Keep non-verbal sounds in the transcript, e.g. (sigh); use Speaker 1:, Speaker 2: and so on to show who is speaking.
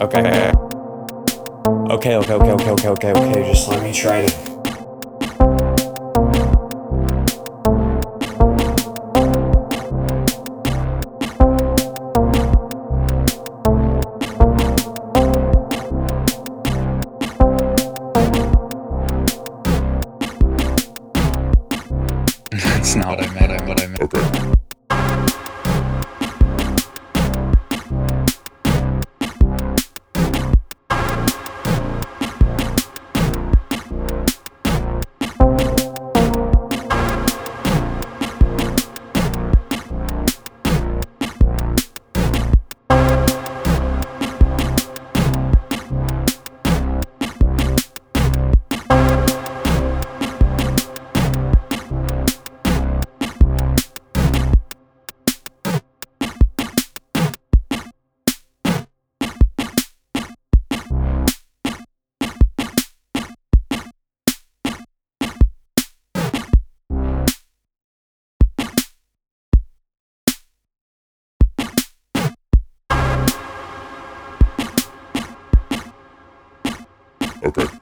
Speaker 1: Okay. Okay, okay, okay, okay, okay, okay, okay. Just let me try to. (laughs)
Speaker 2: That's not what I meant. I, What I meant. Okay.
Speaker 3: Okay.